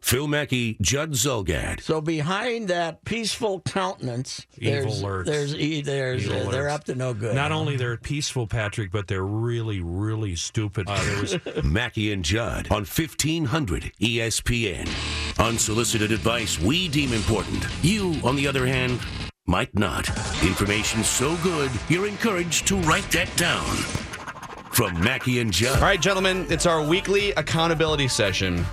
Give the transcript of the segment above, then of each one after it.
Phil Mackey, Judd Zulgad. So behind that peaceful countenance, Evil there's lurks. there's e- there's Evil uh, they're up to no good. Not only they're peaceful, Patrick, but they're really, really stupid. Uh, was Mackey and Judd on 1500 ESPN. Unsolicited advice we deem important. You, on the other hand, might not. Information so good, you're encouraged to write that down. From Mackey and Judd. All right, gentlemen, it's our weekly accountability session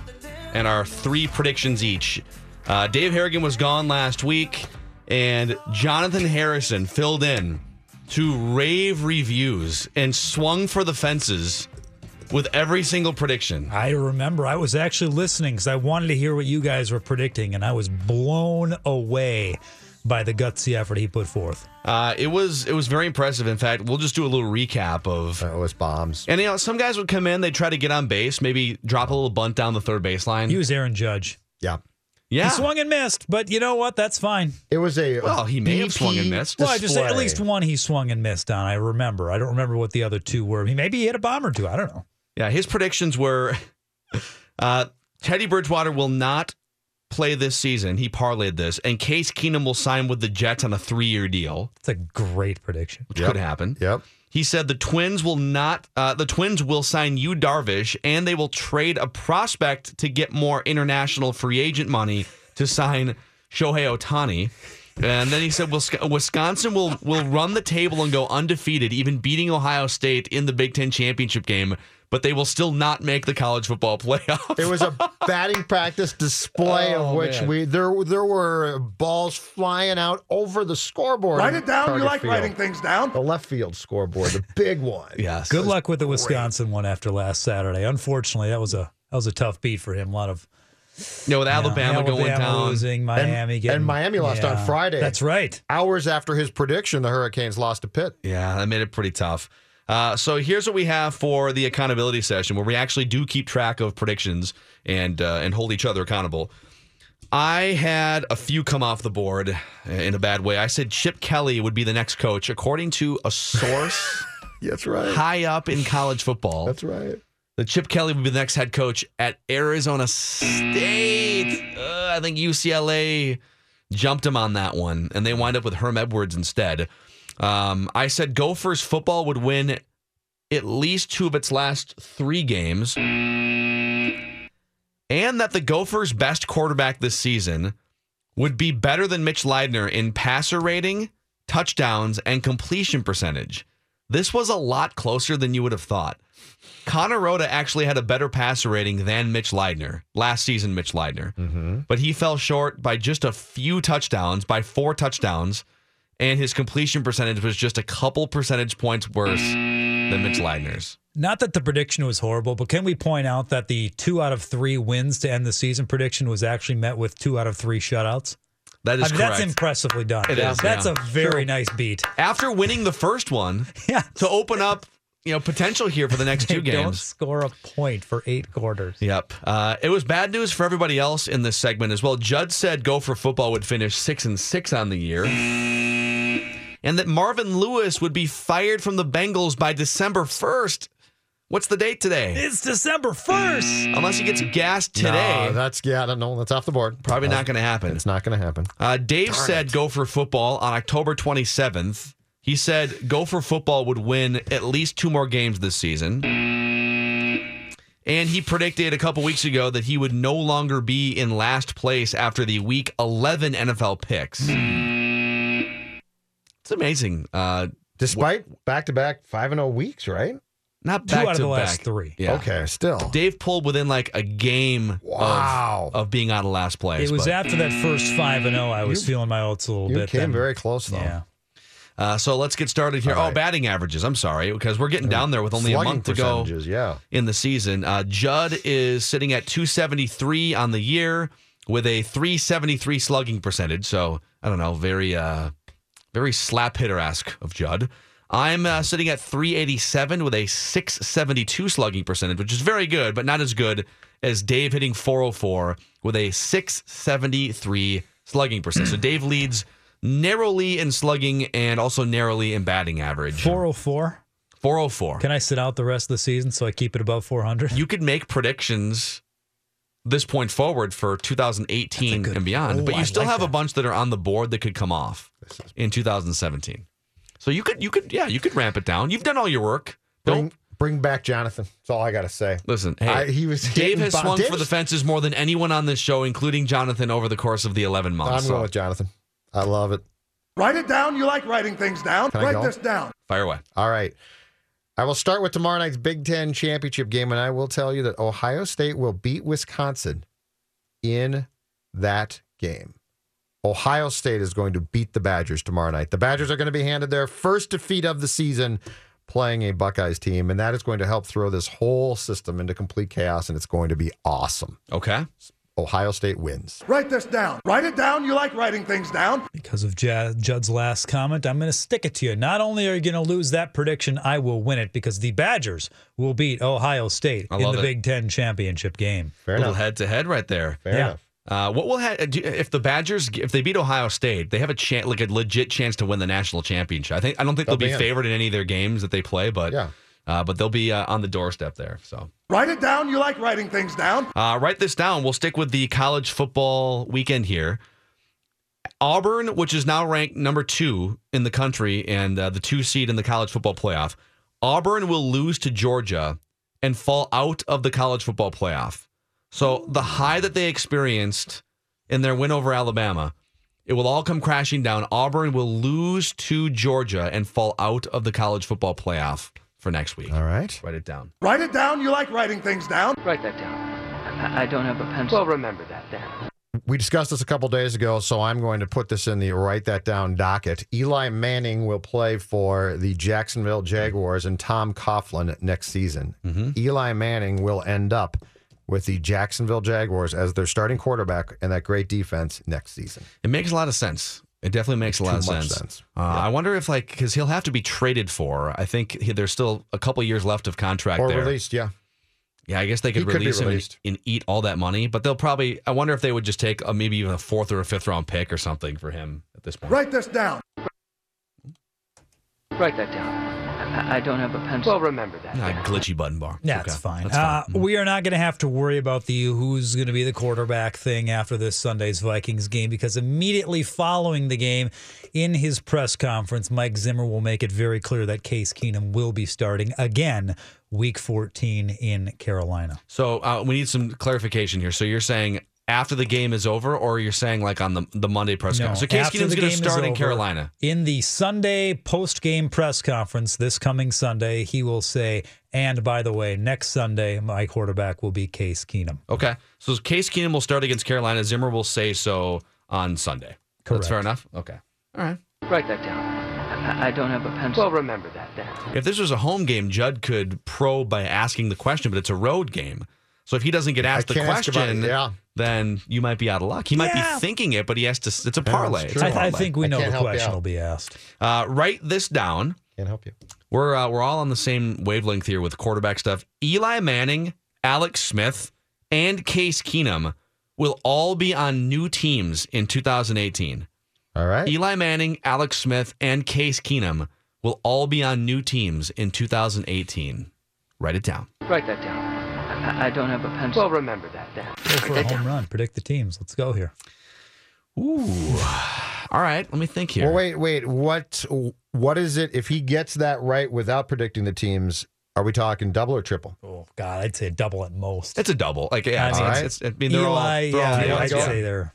and our three predictions each. Uh, Dave Harrigan was gone last week, and Jonathan Harrison filled in to rave reviews and swung for the fences with every single prediction. I remember I was actually listening because I wanted to hear what you guys were predicting, and I was blown away by the gutsy effort he put forth. Uh, it was it was very impressive. In fact, we'll just do a little recap of. Oh, it's bombs. And you know, some guys would come in, they'd try to get on base, maybe drop a little bunt down the third baseline. He was Aaron Judge. Yeah. yeah, He swung and missed, but you know what? That's fine. It was a Well, he may have swung and missed. Well, I just say at least one he swung and missed on. I remember. I don't remember what the other two were. He maybe he hit a bomb or two. I don't know. Yeah, his predictions were uh, Teddy Bridgewater will not play this season. He parlayed this, and Case Keenum will sign with the Jets on a three-year deal, It's a great prediction. which could happen. Yep. He said the Twins will not. Uh, the Twins will sign Yu Darvish, and they will trade a prospect to get more international free agent money to sign Shohei Otani. And then he said Wis- Wisconsin will will run the table and go undefeated, even beating Ohio State in the Big Ten championship game. But they will still not make the college football playoff. It was a batting practice display Oh, of which man. we there there were balls flying out over the scoreboard. Write it down. You like Field. writing things down. The left field scoreboard, the big one. yes. Good luck with the Wisconsin one after last Saturday. Unfortunately, that was a that was a tough beat for him. A lot of You know, with Alabama, yeah, going Alabama down. losing, Miami and getting, Miami lost on Friday. That's right. Hours after his prediction, the Hurricanes lost to Pitt. Yeah, that made it pretty tough. Uh, so here's what we have for the accountability session, where we actually do keep track of predictions and uh, and hold each other accountable. I had a few come off the board in a bad way. I said Chip Kelly would be the next coach, according to a source That's right. high up in college football. That's right. That Chip Kelly would be the next head coach at Arizona State. Uh, I think UCLA jumped him on that one, and they wind up with Herm Edwards instead. Um, I said Gophers football would win at least two of its last three games, and that the Gophers' best quarterback this season would be better than Mitch Leidner in passer rating, touchdowns, and completion percentage. This was a lot closer than you would have thought. Conor Rhoda actually had a better passer rating than Mitch Leidner last season. Mitch Leidner, mm-hmm. but he fell short by just a few touchdowns, by four touchdowns, and his completion percentage was just a couple percentage points worse than Mitch Leidner's. Not that the prediction was horrible, but can we point out that the two out of three wins to end the season prediction was actually met with two out of three shutouts? That is I mean, correct. that's impressively done. It is, That's yeah. a very nice beat. After winning the first one, Yeah. to open up, you know, potential here for the next two They Don't games. score a point for eight quarters. Yep. Uh, it was bad news for everybody else in this segment as well. Judd said Gopher football would finish six and six on the year. And that Marvin Lewis would be fired from the Bengals by December 1st. What's the date today? It's December 1st. Unless he gets gassed today, No, that's yeah. I don't know. That's off the board. probably not going to happen. It's not going to happen. Uh, Dave said Gopher football on October 27th. He said Gopher football would win at least two more games this season. And he predicted a couple weeks ago that he would no longer be in last place after the week 11 NFL picks. It's amazing. Uh, Despite back to back five and zero weeks, right? Not Two back out of to the last three. Yeah. Okay, still. Dave pulled within like a game Wow. of, of being out of last place. It was but- after that first five and zero. I was feeling my oats a little You bit. came then. very close though. Yeah. Uh, so let's get started here. All Oh, right. batting averages. I'm sorry because we're getting down there with only a month to go percentages, Yeah. in the season. Uh, Judd is sitting at 273 on the year with a 373 slugging percentage. So I don't know, very uh, very slap hitter esque of Judd. I'm uh, sitting at 387 with a 672 slugging percentage, which is very good, but not as good as Dave hitting 404 with a 673 slugging percentage. So Dave leads narrowly in slugging and also narrowly in batting average. Four oh four. 404. Can I sit out the rest of the season so I keep it above four hundred? you could make predictions this point forward for 2018 good- and beyond, Oh, but you I still like have a bunch that are on the board that could come off in 2017. So you could, you could, yeah, you could ramp it down. You've done all your work. Don't bring back Jonathan. That's all I got to say. listen. Hey, I- he was Dave has bo- swung Dave for the fences more than anyone on this show, including Jonathan, over the course of the 11 months. I'm months. going with Jonathan. I love it. Write it down. You like writing things down. Can Write this down. fire away. All right. I will start with tomorrow night's Big Ten championship game, and I will tell you that Ohio State will beat Wisconsin in that game. Ohio State is going to beat the Badgers tomorrow night. The Badgers are going to be handed their first defeat of the season playing a Buckeyes team, and that is going to help throw this whole system into complete chaos, and it's going to be awesome. Okay. Ohio State wins. Write this down. Write it down. You like writing things down. Because of Ja- Judd's last comment, I'm going to stick it to you. Not only are you going to lose that prediction, I will win it because the Badgers will beat Ohio State in the it. Big Ten championship game. Fair little enough. head to head right there. Fair Yeah. enough. Uh, what will ha- do- if the Badgers if they beat Ohio State? They have a chance, like a legit chance to win the national championship. I think I don't think they'll, They'll be be in. favored in any of their games that they play, but Yeah. uh, but they'll be uh, on the doorstep there. So Write it down. You like writing things down. uh, write this down. We'll stick with the college football weekend here. Auburn, which is now ranked number two in the country and uh, the two seed in the college football playoff, Auburn will lose to Georgia and fall out of the college football playoff. So the high that they experienced in their win over Alabama, it will all come crashing down. Auburn will lose to Georgia and fall out of the college football playoff for next week. All right. Write it down. Write it down. You like writing things down. Write that down. I, I don't have a pencil. Well, remember that then. We discussed this a couple days ago, so I'm going to put this in the write that down docket. Eli Manning will play for the Jacksonville Jaguars and Tom Coughlin next season. Mm-hmm. Eli Manning will end up with the Jacksonville Jaguars as their starting quarterback and that great defense next season. It makes a lot of sense. It definitely makes a lot Too of much sense. sense. Uh, I wonder if like because he'll have to be traded for. I think he, there's still a couple years left of contract Or there. released, yeah. Yeah, I guess they could, He could release him and, and eat all that money, but they'll probably. I wonder if they would just take a, maybe even a fourth or a fifth round pick or something for him at this point. Write this down. Write that down. I, I don't have a pencil. Well, remember that. Ah, then. glitchy button bar. That's Okay, fine. That's Uh, fine. we are not going to have to worry about the who's going to be the quarterback thing after this Sunday's Vikings game because immediately following the game, in his press conference, Mike Zimmer will make it very clear that Case Keenum will be starting again Week 14 in Carolina. So uh, we need some clarification here. So you're saying after the game is over, or you're saying like on the the Monday press No, conference? So Case after Keenum's going to start in over, Carolina. In the Sunday post game press conference this coming Sunday, he will say, and by the way, next Sunday, my quarterback will be Case Keenum. Okay. So Case Keenum will start against Carolina. Zimmer will say so on Sunday. Correct. That's fair enough. Okay. All right. Write that down. I, I don't have a pencil. Well, remember that then. If this was a home game, Judd could probe by asking the question, but it's a road game. So if he doesn't get asked the can't ask about question, it, yeah. Then you might be out of luck. He might Yeah. be thinking it, but he has to. It's a parlay. it's It's a true. I, I think we know the question will be asked. Uh, write this down. Can't help you. We're uh, we're all on the same wavelength here with quarterback stuff. Eli Manning, Alex Smith, and Case Keenum will all be on new teams in 2018. All right. Eli Manning, Alex Smith, and Case Keenum will all be on new teams in 2018. Write it down. Write that down. I, I don't have a pencil. Well, remember that then. Go for a home run. Predict the teams. Let's go here. Ooh. All right, let me think here. Well, wait, wait. What what is it if he gets that right without predicting the teams? Are we talking double or triple? Oh God, I'd say double at most. It's a double. Like yeah, I it's, mean, it's, Alright. it's- I mean they're all, Eli, they're all yeah, yeah, I'd yeah. say they're.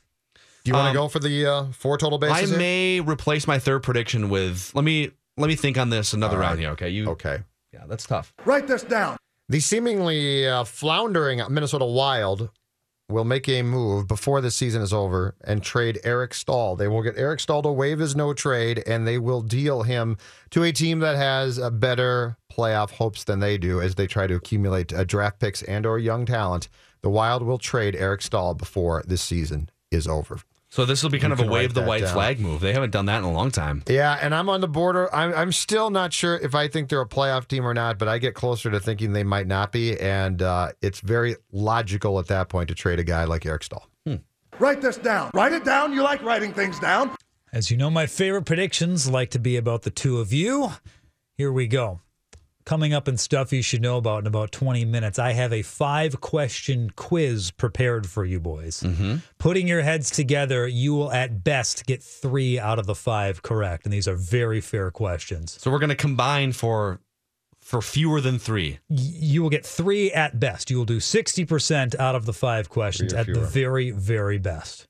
Do you want Um, to go for the uh, four total bases? I here? may replace my third prediction with let me let me think on this another All right. round here. Okay, you Okay. yeah, that's tough. Write this down. The seemingly uh, floundering Minnesota Wild will make a move before the season is over and trade Eric Staal. They will get Eric Staal to waive his no trade, and they will deal him to a team that has a better playoff hopes than they do as they try to accumulate uh, draft picks and or young talent. The Wild will trade Eric Staal before this season is over. So this will be kind You of a wave the white down. flag move. They haven't done that in a long time. Yeah, and I'm on the border. I'm, I'm still not sure if I think they're a playoff team or not, but I get closer to thinking they might not be. And uh, it's very logical at that point to trade a guy like Eric Staal. Write this down. Write it down. You like writing things down. As you know, my favorite predictions like to be about the two of you. Here we go. Coming up and stuff you should know about in about 20 minutes, I have a five question quiz prepared for you boys. Mm-hmm. Putting your heads together, you will at best get three out of the five correct. And these are very fair questions. So we're going to combine for for fewer than three. Y- You will get three at best. You will do 60% out of the five questions Three or at the very, very best.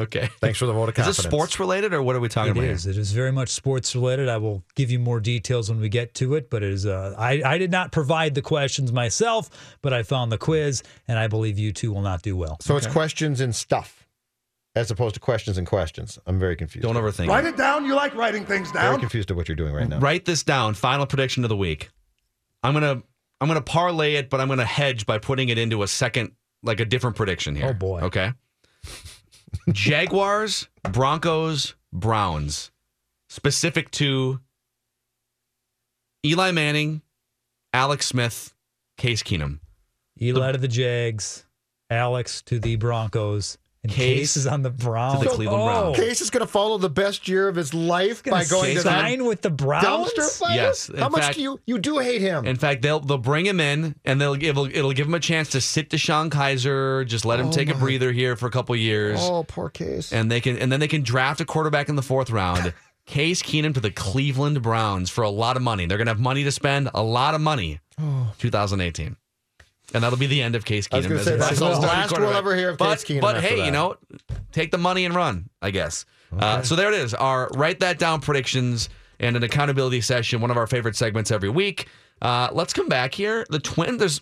Okay. Thanks for the vote of confidence. Is it sports related or what are we talking It about? is. It is very much sports related. I will give you more details when we get to it. But it is. Uh, I I did not provide the questions myself, but I found the quiz, and I believe you two will not do well. So it's questions and stuff as opposed to questions and questions. I'm very confused. Don't overthink Write it. it down. You like writing things down. very down. confused at what you're doing right now. Write this down. Final prediction of the week. I'm gonna I'm gonna parlay it, but I'm gonna hedge by putting it into a second, like a different prediction here. Oh, boy. Okay. Jaguars, Broncos, Browns, specific to Eli Manning, Alex Smith, Case Keenum. Eli to the Jags, Alex to the Broncos, and Case Case, is on the Browns. to the Cleveland oh, Browns. Case is going to follow the best year of his life by going to that sign with the Browns. dumpster fire. Yes, in How much do you you do hate him? In fact, they'll they'll bring him in and they'll give it'll give him a chance to sit DeShone Kizer, just let him Oh, take a breather here for a couple years. oh, poor Case. and they can and then they can draft a quarterback in the fourth round. Case Keenum to the Cleveland Browns for a lot of money. They're gonna have money to spend, a lot of money. Oh. 2018. And that'll be the end of Case I was Keenum. say, that's the starting last we'll ever hear of but, Case Keenum But after hey, that. you know, take the money and run, I guess. Uh, so there it is. Our write that down predictions and an accountability session, one of our favorite segments every week. Uh, let's come back here. The twin there's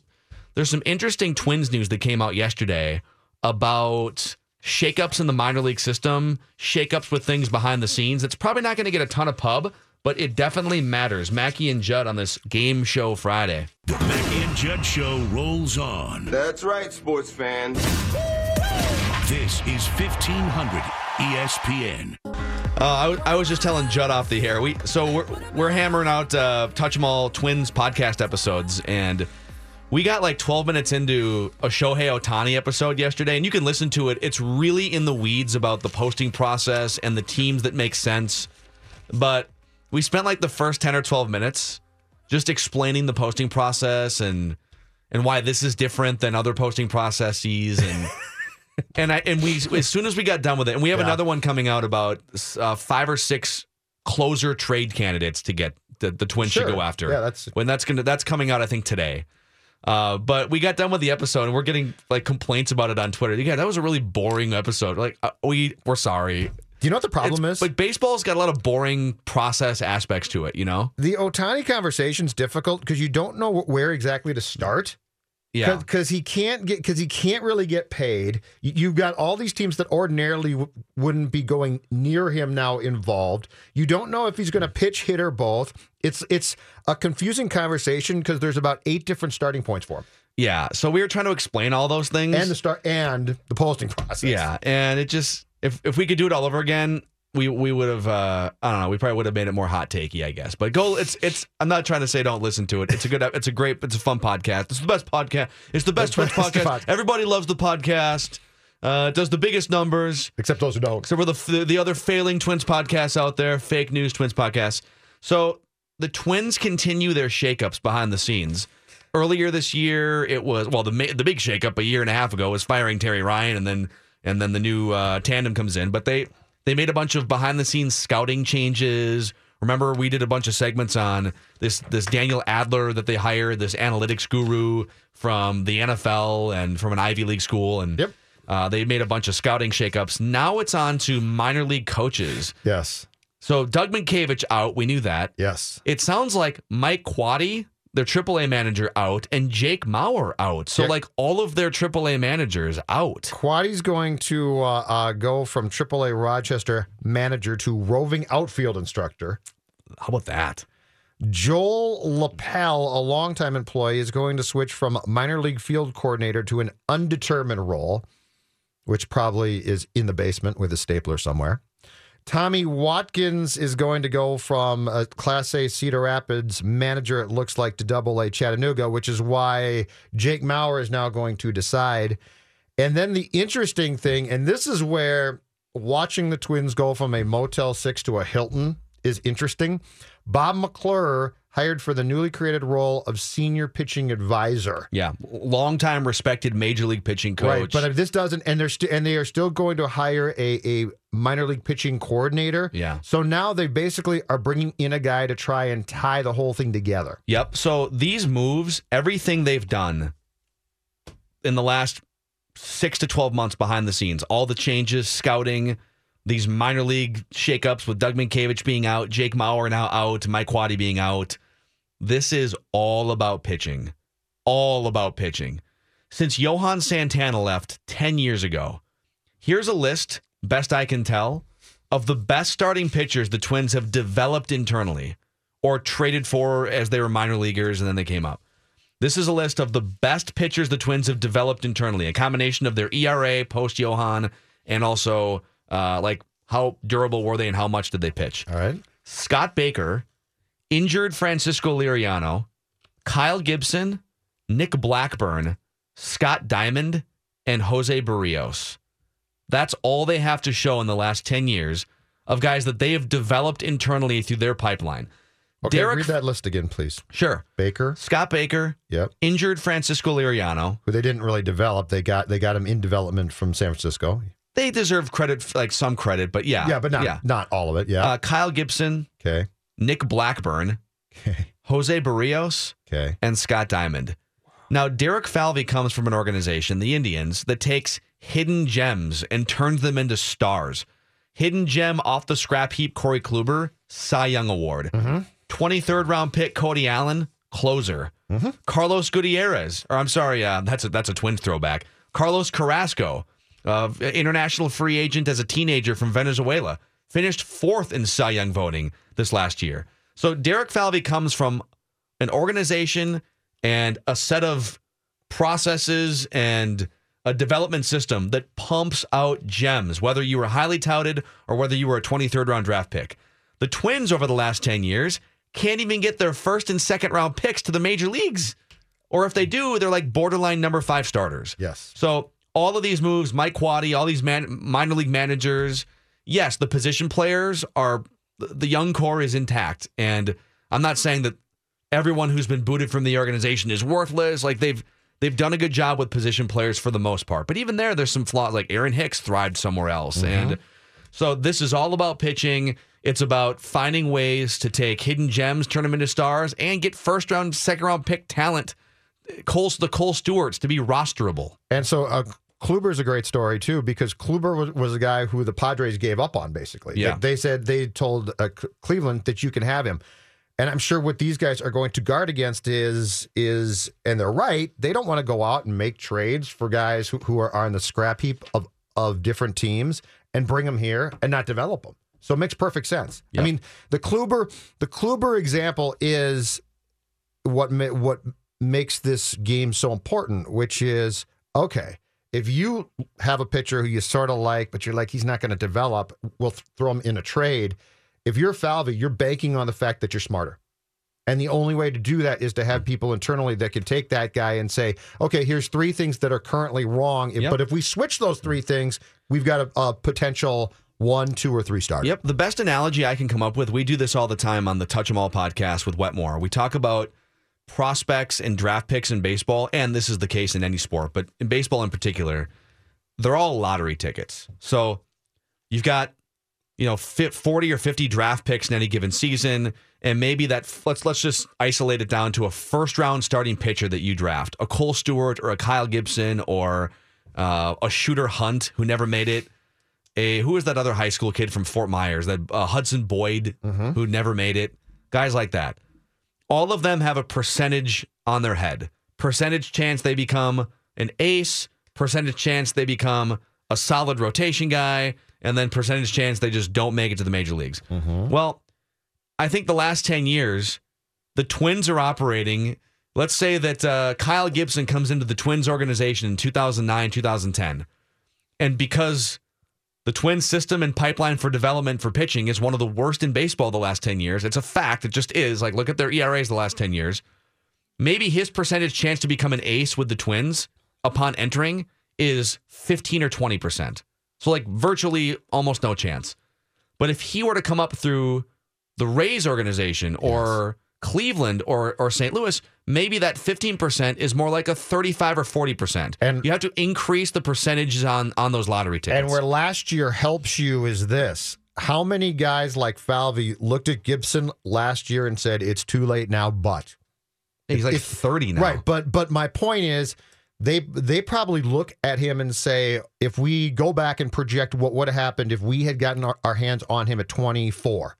there's some interesting twins news that came out yesterday about shakeups in the minor league system, shakeups with things behind the scenes. It's probably not going to get a ton of pub, but it definitely matters. Mackey and Judd on this game show Friday. The Judd Show rolls on. That's right, sports fans. This is 1500 ESPN. Uh, I, w- I was just telling Judd off the air. We so we're we're hammering out uh, Touch 'Em All Twins podcast episodes, and we got like 12 minutes into a Shohei Otani episode yesterday, and you can listen to it. It's really in the weeds about the posting process and the teams that make sense. But we spent like the first 10 or 12 minutes just explaining the posting process and and why this is different than other posting processes and. And I and we as soon as we got done with it, and we have Yeah. another one coming out about uh, five or six closer trade candidates to get the, the Twins should Sure. go after. Yeah, that's- when that's gonna that's coming out I think today. Uh, but we got done with the episode, and we're getting like complaints about it on Twitter. Yeah, that was a really boring episode. Like uh, we we're sorry. Do you know what the problem It's- is? But baseball's got a lot of boring process aspects to it. You know. the Otani conversation's difficult because you don't know where exactly to start. Yeah. because he can't get because he can't really get paid. You- You've got all these teams that ordinarily w- wouldn't be going near him now involved. You don't know if he's going to pitch, hit, or both. It's it's a confusing conversation because there's about eight different starting points for him, Yeah. So we were trying to explain all those things. and the start and the posting process. Yeah, and it just if if we could do it all over again, we we would have uh I don't know, we probably would have made it more hot takey, I guess. But go it's it's I'm not trying to say don't listen to it. It's a good it's a great it's a fun podcast. It's the best podcast. It's the best Twitch podcast. pod- Everybody loves the podcast. Uh does the biggest numbers. except those who don't. Except for the, the the other failing Twins podcasts out there, fake news Twins podcasts. So the Twins continue their shakeups behind the scenes. Earlier this year, it was well the the big shakeup a year and a half ago was firing Terry Ryan, and then and then the new uh, tandem comes in. But they they made a bunch of behind the scenes scouting changes, Remember, we did a bunch of segments on this this Daniel Adler that they hired, this analytics guru from the NFL and from an Ivy League school, and Yep. uh, they made a bunch of scouting shakeups. Now it's on to minor league coaches. Yes. So Doug Mientkiewicz out, we knew that. Yes. It sounds like Mike Quade, their AAA manager, out, and Jake Mauer out. So Yeah. like all of their AAA managers out. Quade's going to uh, uh, go from AAA Rochester manager to roving outfield instructor. How about that? Joel Lepel, a longtime employee, is going to switch from minor league field coordinator to an undetermined role, which probably is in the basement with a stapler somewhere. Tommy Watkins is going to go from a Class A Cedar Rapids manager, it looks like, to Double A Chattanooga, which is why Jake Mauer is now going to decide. And then the interesting thing, and this is where watching the Twins go from a Motel 6 to a Hilton is interesting. Bob McClure hired for the newly created role of senior pitching advisor. Yeah, longtime respected major league pitching coach. Right, but if this doesn't, and they're st- and they are still going to hire a a minor league pitching coordinator. Yeah. So now they basically are bringing in a guy to try and tie the whole thing together. Yep. So these moves, everything they've done in the last six to 12 months behind the scenes, all the changes, scouting, these minor league shakeups with Doug Mientkiewicz being out, Jake Mauer now out, Mike Quade being out. This is all about pitching. All about pitching. Since Johan Santana left 10 years ago, here's a list, best I can tell, of the best starting pitchers the Twins have developed internally or traded for as they were minor leaguers and then they came up. This is a list of the best pitchers the Twins have developed internally, a combination of their ERA post Johan and also uh, like how durable were they and how much did they pitch. All right. Scott Baker, injured Francisco Liriano, Kyle Gibson, Nick Blackburn, Scott Diamond, and Jose Berrios. That's all they have to show in the last 10 years of guys that they have developed internally through their pipeline. Okay, Derek, read that list again, please. sure. Baker. Scott Baker, Yep. injured Francisco Liriano. Who they didn't really develop. They got they got him in development from San Francisco. They deserve credit, like some credit, but yeah. Yeah, but not Yeah. not all of it. Yeah. Uh, Kyle Gibson, okay. Nick Blackburn, Okay. Jose Berrios, Okay. and Scott Diamond. Now, Derek Falvey comes from an organization, the Indians, that takes hidden gems and turns them into stars. Hidden gem off the scrap heap, Corey Kluber, Cy Young Award. 23rd round pick, Cody Allen, closer. Carlos Gutierrez, or I'm sorry, uh, that's a that's a twin throwback. Carlos Carrasco, uh, international free agent as a teenager from Venezuela, finished fourth in Cy Young voting this last year. So Derek Falvey comes from an organization and a set of processes and a development system that pumps out gems, whether you were highly touted or whether you were a 23rd round draft pick. The Twins over the last 10 years can't even get their first and second round picks to the major leagues. Or if they do, they're like borderline number five starters. Yes. So all of these moves, Mike Quade, all these man, minor league managers, yes, the position players are the young core is intact, and I'm not saying that everyone who's been booted from the organization is worthless. Like they've they've done a good job with position players for the most part, but even there, there's some flaws. Like Aaron Hicks thrived somewhere else, and so this is all about pitching. It's about finding ways to take hidden gems, turn them into stars, and get first round, second round pick talent. Kohl, the Kohl Stewarts to be rosterable. And so uh, Kluber's a great story too because Kluber was, was a guy who the Padres gave up on basically. Yeah. They, they said they told uh, Cleveland that you can have him. And I'm sure what these guys are going to guard against is is and they're right, they don't want to go out and make trades for guys who, who are, on the scrap heap of of different teams and bring them here and not develop them. So it makes perfect sense. I mean, the Kluber the Kluber example is what what makes this game so important, which is okay. If you have a pitcher who you sort of like, but you're like he's not going to develop, we'll th- throw him in a trade. If you're Falvey, you're banking on the fact that you're smarter. And the only way to do that is to have people internally that can take that guy and say, okay, here's three things that are currently wrong. Yep. But if we switch those three things, we've got a, a potential one, two, or three starter. Yep. The best analogy I can come up with, we do this all the time on the Touch 'em All podcast with Wetmore. We talk about prospects and draft picks in baseball, and this is the case in any sport, but in baseball in particular, they're all lottery tickets. So you've got you know, 40 or 50 draft picks in any given season, and maybe that let's let's just isolate it down to a first round starting pitcher that you draft, a Kohl Stewart or a Kyle Gibson or uh, a Shooter Hunt who never made it. A who is that other high school kid from Fort Myers? That uh, Hudson Boyd who never made it. Guys like that. All of them have a percentage on their head. Percentage chance they become an ace. Percentage chance they become a solid rotation guy, and then percentage chance they just don't make it to the major leagues. Well, I think the last 10 years, the Twins are operating. Let's say that uh, Kyle Gibson comes into the Twins organization in 2009, 2010. And because the Twins system and pipeline for development for pitching is one of the worst in baseball the last 10 years, it's a fact. It just is. Like, look at their ERAs the last 10 years. Maybe his percentage chance to become an ace with the Twins upon entering is 15 or 20%. So, like, virtually almost no chance. But if he were to come up through the Rays organization or Cleveland or or St. Louis, maybe that 15% is more like a 35 or 40%. And- you have to increase the percentages on on those lottery tickets. And where last year helps you is this. How many guys like Falvey looked at Gibson last year and said, it's too late now, but. he's like if- 30 now. Right, but but my point is they they probably look at him and say if we go back and project what would have happened if we had gotten our, our hands on him at 24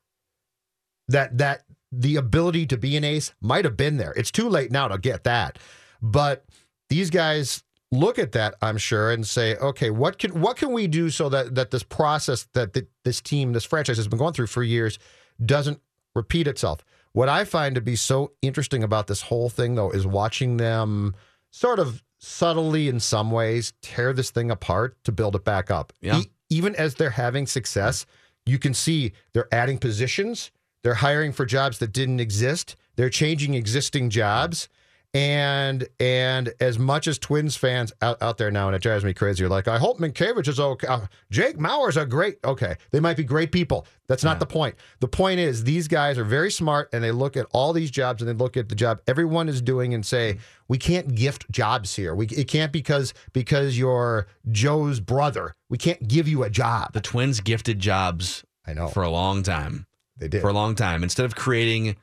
that that the ability to be an ace might have been there. It's too late now to get that. But these guys look at that, I'm sure, and say, okay, what can what can we do so that that this process that th- this team, this franchise has been going through for years doesn't repeat itself. What I find to be so interesting about this whole thing though is watching them sort of subtly in some ways tear this thing apart to build it back up. Yeah. E- even as they're having success, you can see they're adding positions, they're hiring for jobs that didn't exist, they're changing existing jobs. And and as much as Twins fans out, out there now, and it drives me crazy, you're like, I hope Mientkiewicz is okay. Uh, Jake Mauer's a great, okay. They might be great people. That's not the point. The point is these guys are very smart and they look at all these jobs and they look at the job everyone is doing and say, we can't gift jobs here. We it can't because because you're Joe's brother. We can't give you a job. The Twins gifted jobs I know. for a long time. They did. For a long time. Instead of creating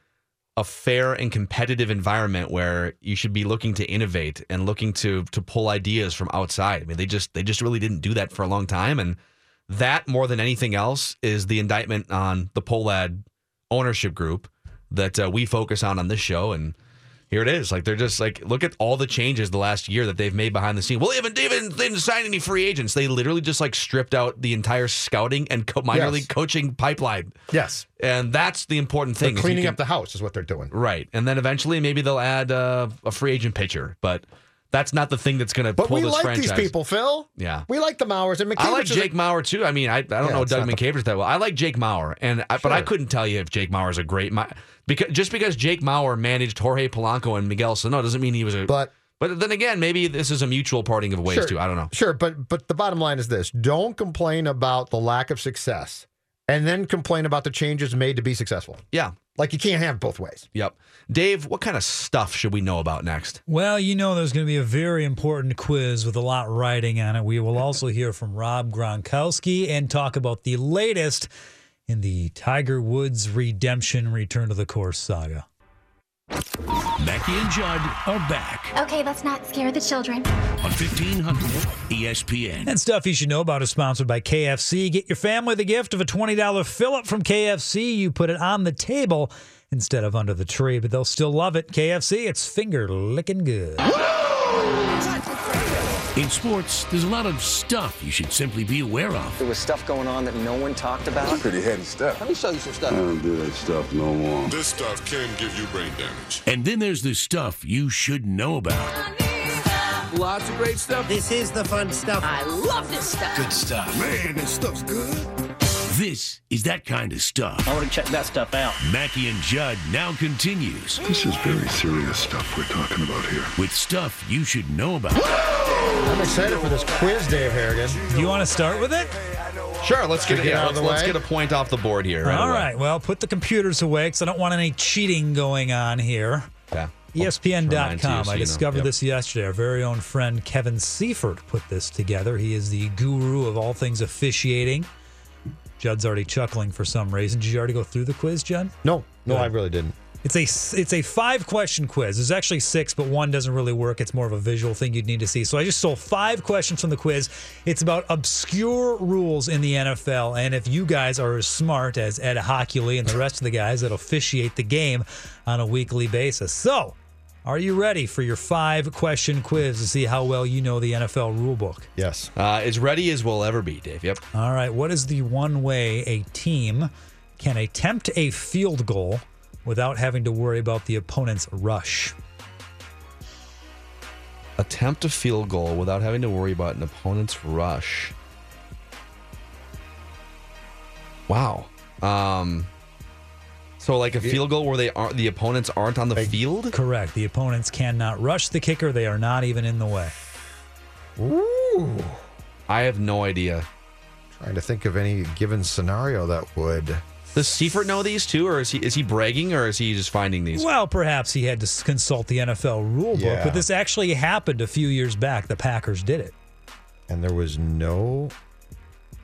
a fair and competitive environment where you should be looking to innovate and looking to to pull ideas from outside. I mean, they just they just really didn't do that for a long time and that more than anything else is the indictment on the Pohlad ownership group that uh, we focus on on this show and here it is. Like they're just like look at all the changes the last year that they've made behind the scene. Well, they haven't, they haven't, they didn't sign any free agents. They literally just like stripped out the entire scouting and co- minor Yes. league coaching pipeline, Yes. and that's the important thing. They're. Cleaning can- up the house is what they're doing. right, and then eventually maybe they'll add uh, a free agent pitcher, but that's not the thing that's going to pull the franchise. But pull we this like franchise. these people, Phil. Yeah. We like the Mauers and McKinney. I like Jake Mauer too. I mean, I, I don't Yeah, know Doug not the- that well. I like Jake Mauer, and I, but I couldn't tell you if Jake Mauer is a great Mi- because just because Jake Mauer managed Jorge Polanco and Miguel Sano doesn't mean he was a. But But then again, maybe this is a mutual parting of ways Sure. too. I don't know. Sure, but but the bottom line is this: don't complain about the lack of success, and then complain about the changes made to be successful. Yeah. Like you can't have it both ways. Yep. Dave, what kind of stuff should we know about next? Well, you know there's going to be a very important quiz with a lot riding on it. We will also hear from Rob Gronkowski and talk about the latest in the Tiger Woods redemption return to the course saga. Mackey and Judd are back Okay, let's not scare the children. on E 1500 ESPN. And stuff you should know about is sponsored by KFC. Get your family the gift of a $20 fill up from KFC. You put it on the table instead of under the tree, but they'll still love it. KFC, it's finger licking good. In sports, there's a lot of stuff you should simply be aware of. There was stuff going on that no one talked about. Pretty heady stuff. Let me show you some stuff. I don't do that stuff no more. This stuff can give you brain damage. And then there's the stuff you should know about. Lots of great stuff. This is the fun stuff. I love this stuff. Good stuff. Man, this stuff's good. This is that kind of stuff. I want to check that stuff out. Mackey and Judd now continues This is very serious stuff we're talking about here. with stuff you should know about. I'm excited for this quiz, Dave Harrigan. Do you want to start with it? Sure, let's get, Get yeah, out let's, the let's way. get a point off the board here. Right All away. right. Well, put the computers away because I don't want any cheating going on here. Yeah. Remind you ESPN.com. I discovered Yep. this yesterday. Our very own friend Kevin Seifert put this together. He is the guru of all things officiating. Judd's already chuckling for some reason. Did you already go through the quiz, Judd? No, no, I really didn't. It's a it's a five question quiz. There's actually six, but one doesn't really work. It's more of a visual thing you'd need to see. So I just stole five questions from the quiz. It's about obscure rules in the NFL, and if you guys are as smart as Ed Hochuli and the rest of the guys that officiate the game on a weekly basis, so. Are you ready for your five question quiz to see how well you know the NFL rulebook? Yes. Uh, as ready as we'll ever be, Dave. Yep. All right. What is the one way a team can attempt a field goal without having to worry about the opponent's rush? Attempt a field goal without having to worry about an opponent's rush. Wow. Um, so like a field goal where they aren't the opponents aren't on the field. Correct. The opponents cannot rush the kicker. They are not even in the way. Ooh. I have no idea. Trying to think of any given scenario that would. Does Seifert know these too, or is he is he bragging, or is he just finding these? Well, perhaps he had to consult the NFL rulebook, Yeah. but this actually happened a few years back. The Packers did it. And there was no.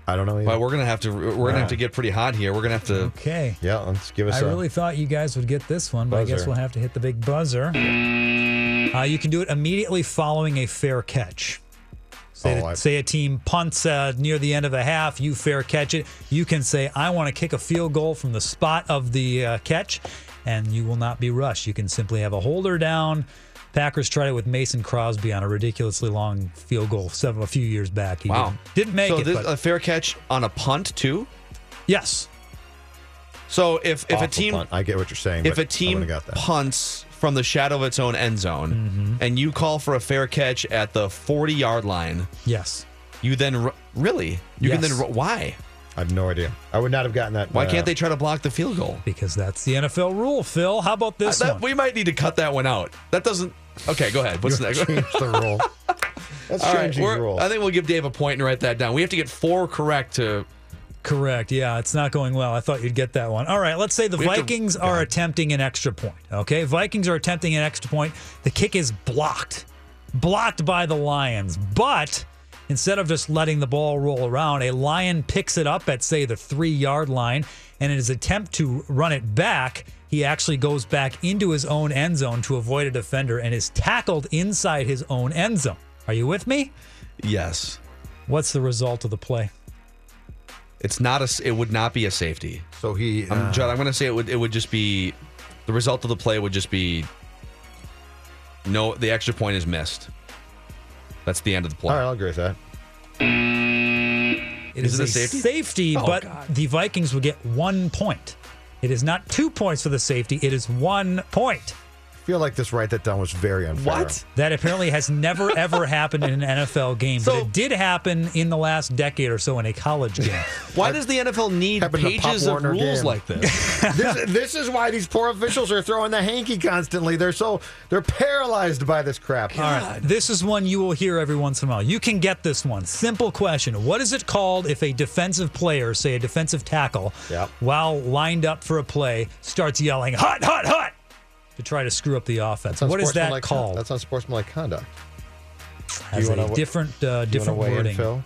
I don't know. Either. Well, we're gonna have to we're gonna have to get pretty hot here. We're gonna have to. Okay. Yeah, let's give us I a. really thought you guys would get this one, but I guess we'll have to hit the big buzzer. Uh, you can do it immediately following a fair catch. Say, Oh, I- say a team punts uh, near the end of a half, you fair catch it. You can say, I want to kick a field goal from the spot of the uh, catch, and you will not be rushed. You can simply have a holder down. Packers tried it with Mason Crosby on a ridiculously long field goal several, a few years back. He Wow. didn't, didn't make so it. this, but a fair catch on a punt too. yes. So if if a team punt. I get what you're saying. if a team got that. punts from the shadow of its own end zone Mm-hmm. and you call for a fair catch at the 40 yard line, Yes. you then ru- really you can then ru- why I have no idea. I would not have gotten that. why uh, can't they try to block the field goal? Because that's the NFL rule, Phil. How about this Uh, that- one? we might need to cut that one out. That doesn't. Okay, go ahead. What's You next? change the rule. Let's All right, change these. I think we'll give Dave a point and write that down. We have to get four correct to. Correct. Yeah, it's not going well. I thought you'd get that one. All right, let's say the We have to- Vikings are attempting an extra point. Okay, Vikings are attempting an extra point. The kick is blocked, blocked by the Lions. But instead of just letting the ball roll around, a Lion picks it up at say the three yard line, and in his attempt to run it back, he actually goes back into his own end zone to avoid a defender and is tackled inside his own end zone. Are you with me? Yes, What's the result of the play? It's not a. It would not be a safety. so he. I'm, uh, Judd, I'm going to say it would. It would just be. The result of the play would just be. No, the extra point is missed. That's the end of the play. all right, I'll agree with that. It Is is, it a a safety? safety, Oh, but God. the Vikings would get one point. It is not two points for the safety. It is one point. I feel like this write that down was very unfair. What? That apparently has never ever happened in an NFL game, So- but it did happen in the last decade or so in a college game. Why does the NFL need Happened to Pop pages of Warner rules game. like this? this, this is why these poor officials are throwing the hanky constantly. They're so they're paralyzed by this crap. All right, this is one you will hear every once in a while. You can get this one. Simple question: What is it called if a defensive player, say a defensive tackle, Yep. while lined up for a play, starts yelling "hot, hot, hot" to try to screw up the offense? That's What is that unsportsmanlike- called? That's unsportsmanlike conduct. Has you a wanna- different uh, Do you wanna different weigh in, wording. Phil?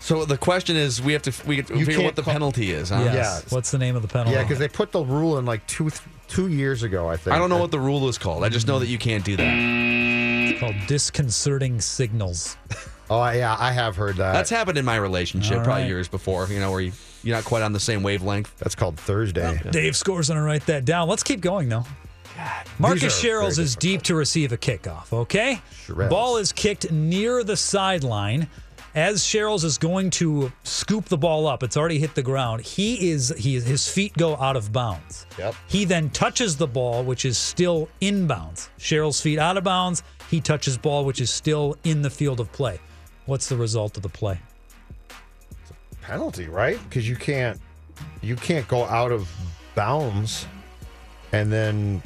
so the question is, we have to we have to You figure can't what the call- penalty is. Huh? Yes. Yeah. What's the name of the penalty? Yeah, because they put the rule in like two two years ago. I think. I don't know what the rule is called. I just know that you can't do that. it's called disconcerting signals. Oh yeah, I have heard that. That's happened in my relationship All probably right. years before. You know, where you, you're not quite on the same wavelength. That's called Thursday. Dave scores gonna write that down. Let's keep going though. Marcus These Sherels is deep to receive a kickoff. Okay, Sherels. ball is kicked near the sideline. As Sherels is going to scoop the ball up, it's already hit the ground. He is he his feet go out of bounds. Yep. He then touches the ball, which is still inbounds. Sherels's feet out of bounds. He touches ball, which is still in the field of play. What's the result of the play? penalty, right? Because you can't you can't go out of bounds and then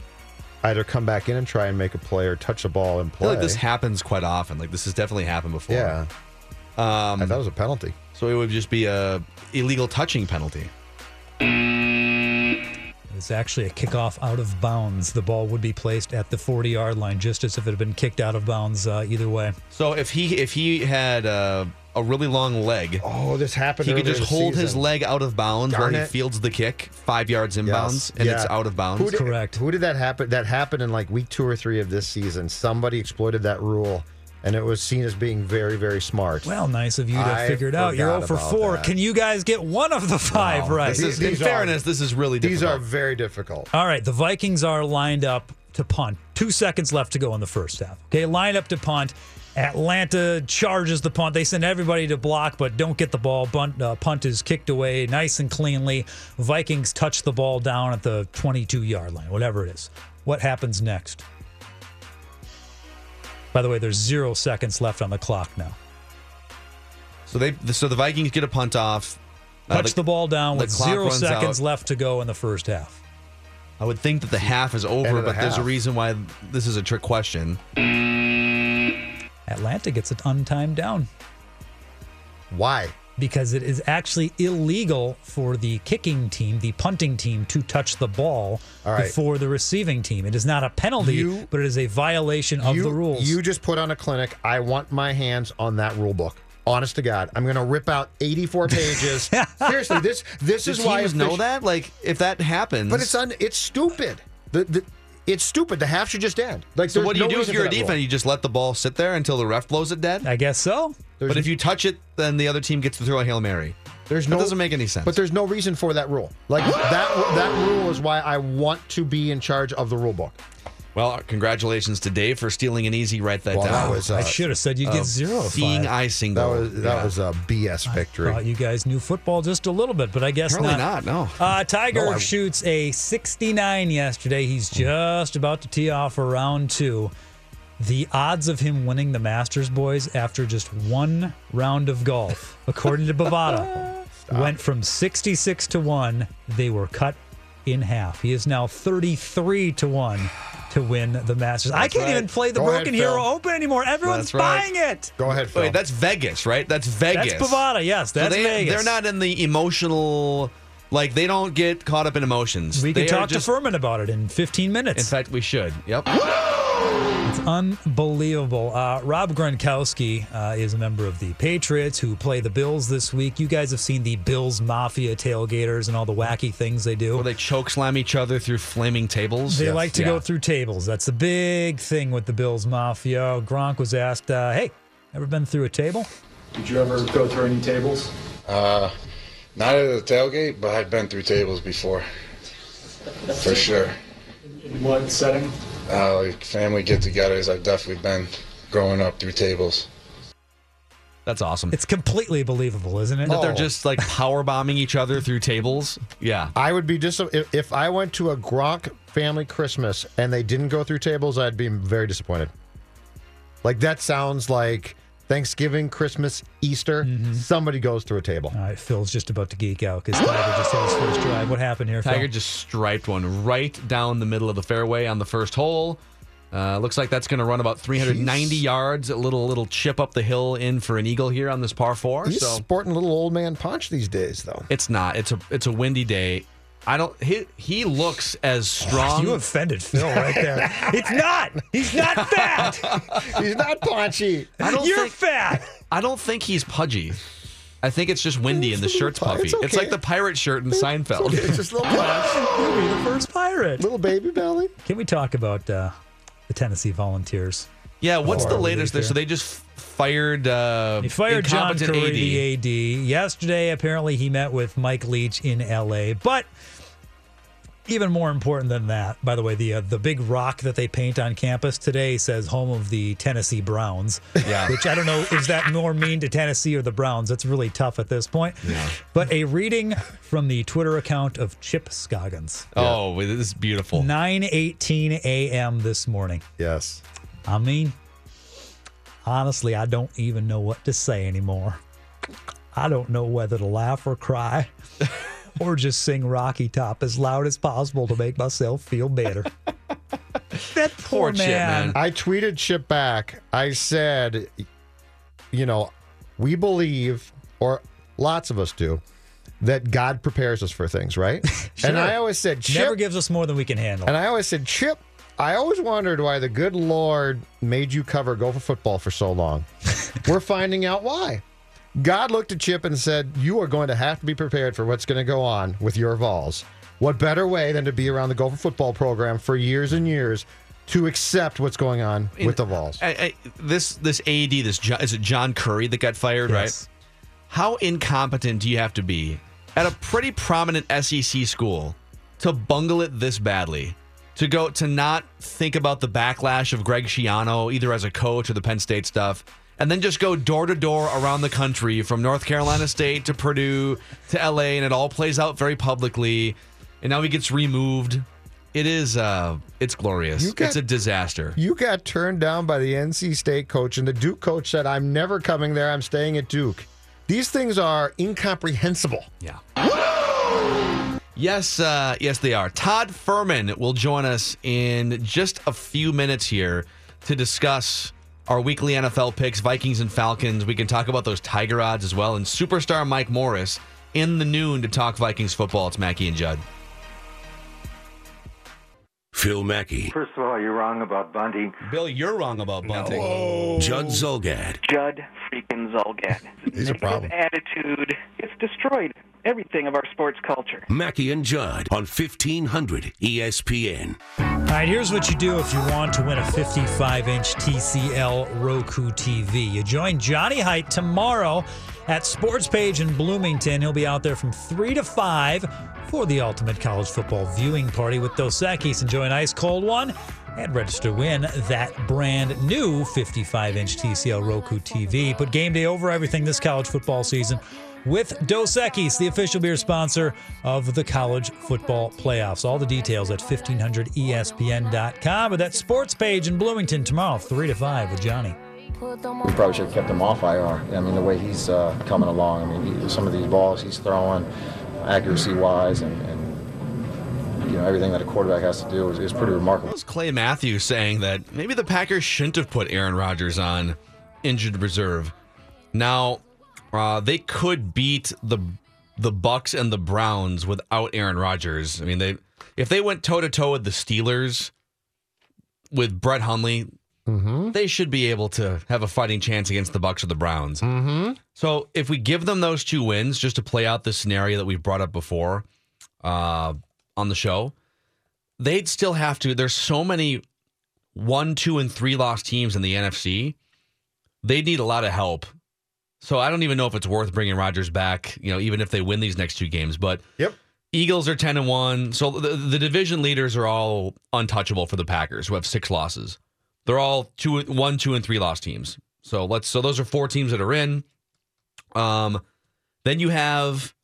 either come back in and try and make a play or touch the ball and I feel play. like this happens quite often. Like this has definitely happened before. yeah, Um, I thought it was a penalty. so it would just be a illegal touching penalty. It's actually a kickoff out of bounds. The ball would be placed at the 40 yard line, just as if it had been kicked out of bounds uh, either way. So if he if he had uh, a really long leg. Oh, this happened. He could earlier just this hold his season. leg out of bounds Darn while he it. fields the kick, five yards inbounds, and Yes. it's Yeah. out of bounds. Who did, Who did that happen? That happened in like week two or three of this season. Somebody exploited that rule, and it was seen as being very, very smart. Well, nice of you to I figure it out. You're 0 for 4. that. Can you guys get one of the five Wow. right? This is, in These are- fairness, this is really difficult. These are very difficult. All right, the Vikings are lined up to punt. Two seconds left to go in the first half. Okay, lined up to punt. Atlanta charges the punt. They send everybody to block, but don't get the ball. Bunt, uh, punt is kicked away nice and cleanly. Vikings touch the ball down at the 22 yard line, whatever it is. What happens next? By the way, there's zero seconds left on the clock now. So they, so the Vikings get a punt off. Uh, Touch the, ball down the with zero seconds out. left to go in the first half. I would think that the half is over, End of the but there's a reason why this is a trick question. Atlanta gets it untimed down. Why? Because it is actually illegal for the kicking team, the punting team, to touch the ball All right. before the receiving team. It is not a penalty, You- but it is a violation of you, the rules. You just put on a clinic. I want my hands on that rule book. Honest to God, I'm going to rip out 84 pages. Seriously, this this Do is why teams know that? Like, if that happens, But it's un, it's stupid. The, the it's stupid. The half should just end. Like, so there's what do you no do if you're a that rule. defense? You just let the ball sit there until the ref blows it dead. I guess so. There's- but if you touch it, then the other team gets to throw a hail mary. There's that no doesn't make any sense. But there's no reason for that rule. Like that that rule is why I want to be in charge of the rule book. well, congratulations to Dave for stealing an easy write that Well, down. that was, uh, I should have said you'd get zero. Seeing I icing That was that Yeah. was a BS victory. thought you guys knew football just a little bit, but I guess Apparently not. not, no. Uh, Tiger No, I- shoots a 69 yesterday. He's just about to tee off for round two. The odds of him winning the Masters, boys, after just one round of golf, according to Bovada, went from 66 to 1. They were cut in half. He is now 33 to 1 to win the Masters. I can't right. even play the Go ahead, Broken Hero Phil. Open anymore. Everyone's right. buying it. Go ahead, Phil. Wait, that's Vegas, right? That's Vegas. That's Bovada, yes. So That's they, Vegas. They're not in the emotional, like they don't get caught up in emotions. We They can are talk just, to Fuhrman about it in 15 minutes. In fact, we should. Yep. It's unbelievable. Uh, Rob Gronkowski uh, is a member of the Patriots who play the Bills this week. You guys have seen the Bills Mafia tailgaters and all the wacky things they do. Where they choke slam each other through flaming tables. They Yes. like to Yeah. go through tables. That's the big thing with the Bills Mafia. Gronk was asked, uh, "Hey, ever been through a table?" Did you ever go through any tables? Uh, not at the tailgate, but I've been through tables before. For sure. In what setting? Uh, like family get-togethers, I've definitely been growing up through tables. That's awesome. It's completely believable, isn't it? that they're Oh. just like power bombing each other through tables. Yeah. I would be dis if, if I went to a Gronk family Christmas and they didn't go through tables, I'd be very disappointed. Like that sounds like Thanksgiving, Christmas, Easter. Mm-hmm. Somebody goes through a table. All right, Phil's just about to geek out because Tiger just hit his first drive. What happened here, Tiger Phil? just striped one right down the middle of the fairway on the first hole. Uh, looks like that's going to run about 390 Jeez. yards. A little little chip up the hill in for an eagle here on this par four. He's so sporting a little old man punch these days, though. it's not. It's a it's a windy day. I don't. He he looks as strong. You offended Phil right there. it's not. He's not fat. He's not paunchy. I don't You're think, fat. I don't think he's pudgy. I think it's just windy and the It's a little shirt's puffy. it's It's, like the pirate shirt in Seinfeld. It's just a little punch. You'll be the first pirate. little baby belly. Can we talk about uh, the Tennessee Volunteers? Yeah, what's Oh, the latest there? So they just fired. Uh, He fired John incompetent Currie, AD. the AD. Yesterday, apparently, he met with Mike Leach in LA. But even more important than that, by the way, the uh, the big rock that they paint on campus today says "Home of the Tennessee Browns." Yeah. Which I don't know is that more mean to Tennessee or the Browns? That's really tough at this point. Yeah. But a reading from the Twitter account of Chip Scoggins. Oh, this is beautiful. 9:18 a.m. this morning. Yes. I mean, honestly, I don't even know what to say anymore. I don't know whether to laugh or cry or just sing Rocky Top as loud as possible to make myself feel better. that poor, Poor Chip, man. I tweeted Chip back. I said, you know, we believe, or lots of us do, that God prepares us for things, right? And I always said, Chip, Never gives us more than we can handle. and I always said, Chip, I always wondered why the good Lord made you cover Gopher Football for so long. We're finding out why. God looked at Chip and said, You are going to have to be prepared for what's going to go on with your Vols. What better way than to be around the Gopher football program for years and years to accept what's going on with the Vols? I, I, this this AD, this is it John Currie that got fired, Yes. right? How incompetent do you have to be at a pretty prominent SEC school to bungle it this badly? To go to not think about the backlash of Greg Schiano, either as a coach or the Penn State stuff, and then just go door to door around the country from North Carolina State to Purdue to LA, and it all plays out very publicly. And now he gets removed. It is, uh, it's glorious. You got- it's a disaster. You got turned down by the NC State coach, and the Duke coach said, I'm never coming there. I'm staying at Duke. These things are incomprehensible. Yeah. Yes, uh, yes, they are. Todd Fuhrman will join us in just a few minutes here to discuss our weekly NFL picks, Vikings and Falcons. We can talk about those Tiger odds as well, and superstar Mike Morris in the noon to talk Vikings football. It's Mackey and Judd. Phil Mackey, First of all, you're wrong about bunting. Bill, you're wrong about bunting. Judd Zulgad, Judd freaking Zolgad. He's a problem. attitude, it's destroyed everything of our sports culture. Mackey and Judd on 1500 ESPN. All right, here's what you do if you want to win a 55 inch TCL Roku TV. You join Johnny Height tomorrow at Sports Page in Bloomington. He'll be out there from 3 to 5 for the ultimate college football viewing party with Dos Equis. Enjoy an ice cold one and register to win that brand new 55 inch TCL Roku TV. Put game day over everything this college football season with Dos Equis, the official beer sponsor of the college football playoffs. All the details at E 1500ESPN.com. But that sports page in Bloomington tomorrow, 3 to 5 with Johnny. We probably should have kept him off IR. I mean, the way he's uh, coming along. I mean, he, some of these balls he's throwing, accuracy-wise, and, and you know everything that a quarterback has to do is, is pretty remarkable. That was Clay Matthews saying that maybe the Packers shouldn't have put Aaron Rodgers on injured reserve. Now, uh, they could beat the the Bucks and the Browns without Aaron Rodgers. I mean, they if they went toe to toe with the Steelers with Brett Hundley, they should be able to have a fighting chance against the Bucks or the Browns. Mm-hmm. So if we give them those two wins, just to play out the scenario that we've brought up before uh, on the show, they'd still have to. There's so many one, two, and three lost teams in the NFC. They'd need a lot of help. So I don't even know if it's worth bringing Rodgers back. You know, even if they win these next two games, but Yep. Eagles are ten and one. So the, the division leaders are all untouchable for the Packers, who have six losses. They're all two, one, two, and three lost teams. So let's. So those are four teams that are in. Um, then you have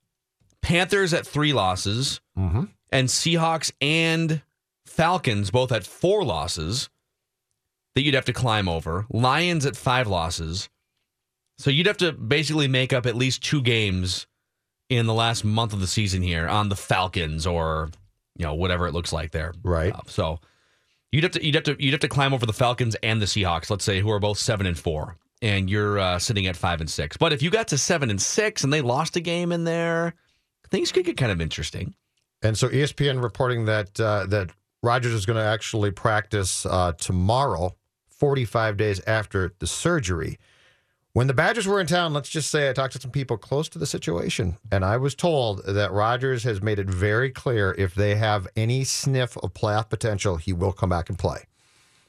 Panthers at three losses, Mm-hmm. and Seahawks and Falcons both at four losses that you'd have to climb over. Lions at five losses. So you'd have to basically make up at least two games in the last month of the season here on the Falcons or you know whatever it looks like there. Right. Uh, so you'd have to you'd have to you'd have to climb over the Falcons and the Seahawks, let's say, who are both seven and four, and you're uh, sitting at five and six. But if you got to seven and six and they lost a game in there, things could get kind of interesting. And so ESPN reporting that uh, that Rodgers is going to actually practice uh, tomorrow, 45 days after the surgery. When the Badgers were in town, let's just say I talked to some people close to the situation, and I was told that Rodgers has made it very clear if they have any sniff of playoff potential, he will come back and play.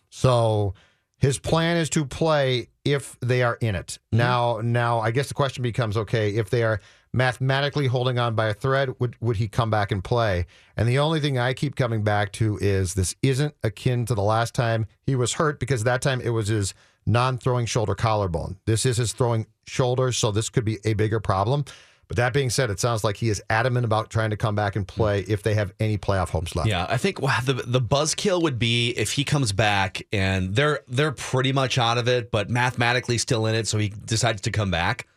So his plan is to play if they are in it. Mm-hmm. Now, now I guess the question becomes: Okay, if they are mathematically holding on by a thread, would would he come back and play? And the only thing I keep coming back to is this isn't akin to the last time he was hurt because that time it was his non-throwing shoulder collarbone. This is his throwing shoulder, so this could be a bigger problem. But that being said, it sounds like he is adamant about trying to come back and play if they have any playoff hopes left. Yeah, I think the the buzzkill would be if he comes back and they're they're pretty much out of it, but mathematically still in it, so he decides to come back.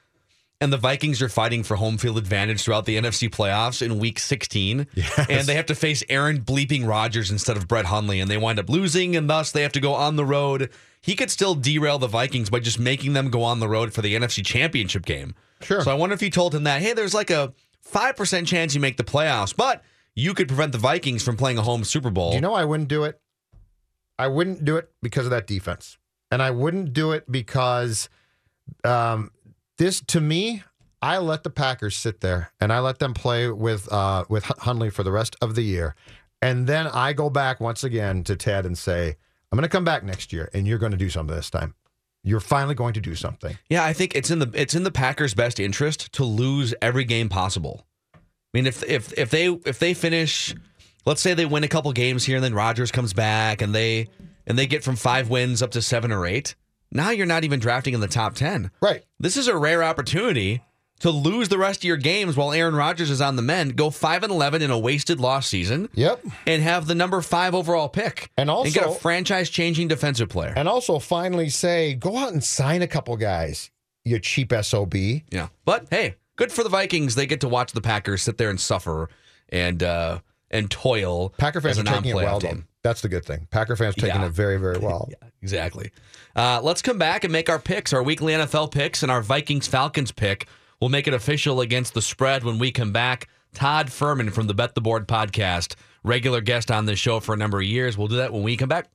And the Vikings are fighting for home field advantage throughout the NFC playoffs in week 16. And they have to face Aaron bleeping Rodgers instead of Brett Hundley, and they wind up losing, and thus they have to go on the road. He could still derail the Vikings by just making them go on the road for the NFC championship game. Sure. So I wonder if you told him that, hey, there's like a 5% chance you make the playoffs, but you could prevent the Vikings from playing a home Super Bowl. You know I wouldn't do it? I wouldn't do it because of that defense. And I wouldn't do it because um, This to me, I let the Packers sit there and I let them play with uh, with Hundley for the rest of the year, and then I go back once again to Ted and say, "I'm going to come back next year, and you're going to do something this time. You're finally going to do something." Yeah, I think it's in the it's in the Packers' best interest to lose every game possible. I mean, if if if they if they finish, let's say they win a couple games here, and then Rodgers comes back, and they and they get from five wins up to seven or eight. Now you're not even drafting in the top ten. Right. This is a rare opportunity to lose the rest of your games while Aaron Rodgers is on the mend. Go five and eleven in a wasted loss season. Yep. And have the number five overall pick, And also- get a franchise changing defensive player. And also finally say, "Go out and sign a couple guys, you cheap sob." Yeah. But hey, good for the Vikings. They get to watch the Packers sit there and suffer and uh and toil. Packer fans as are taking it well. Team. That's the good thing. Packer fans taking Yeah. it very, very well. yeah, Exactly. Uh, let's come back and make our picks, our weekly NFL picks, and our Vikings Falcons pick. We'll make it official against the spread when we come back. Todd Fuhrman from the Bet the Board podcast, regular guest on this show for a number of years. We'll do that when we come back.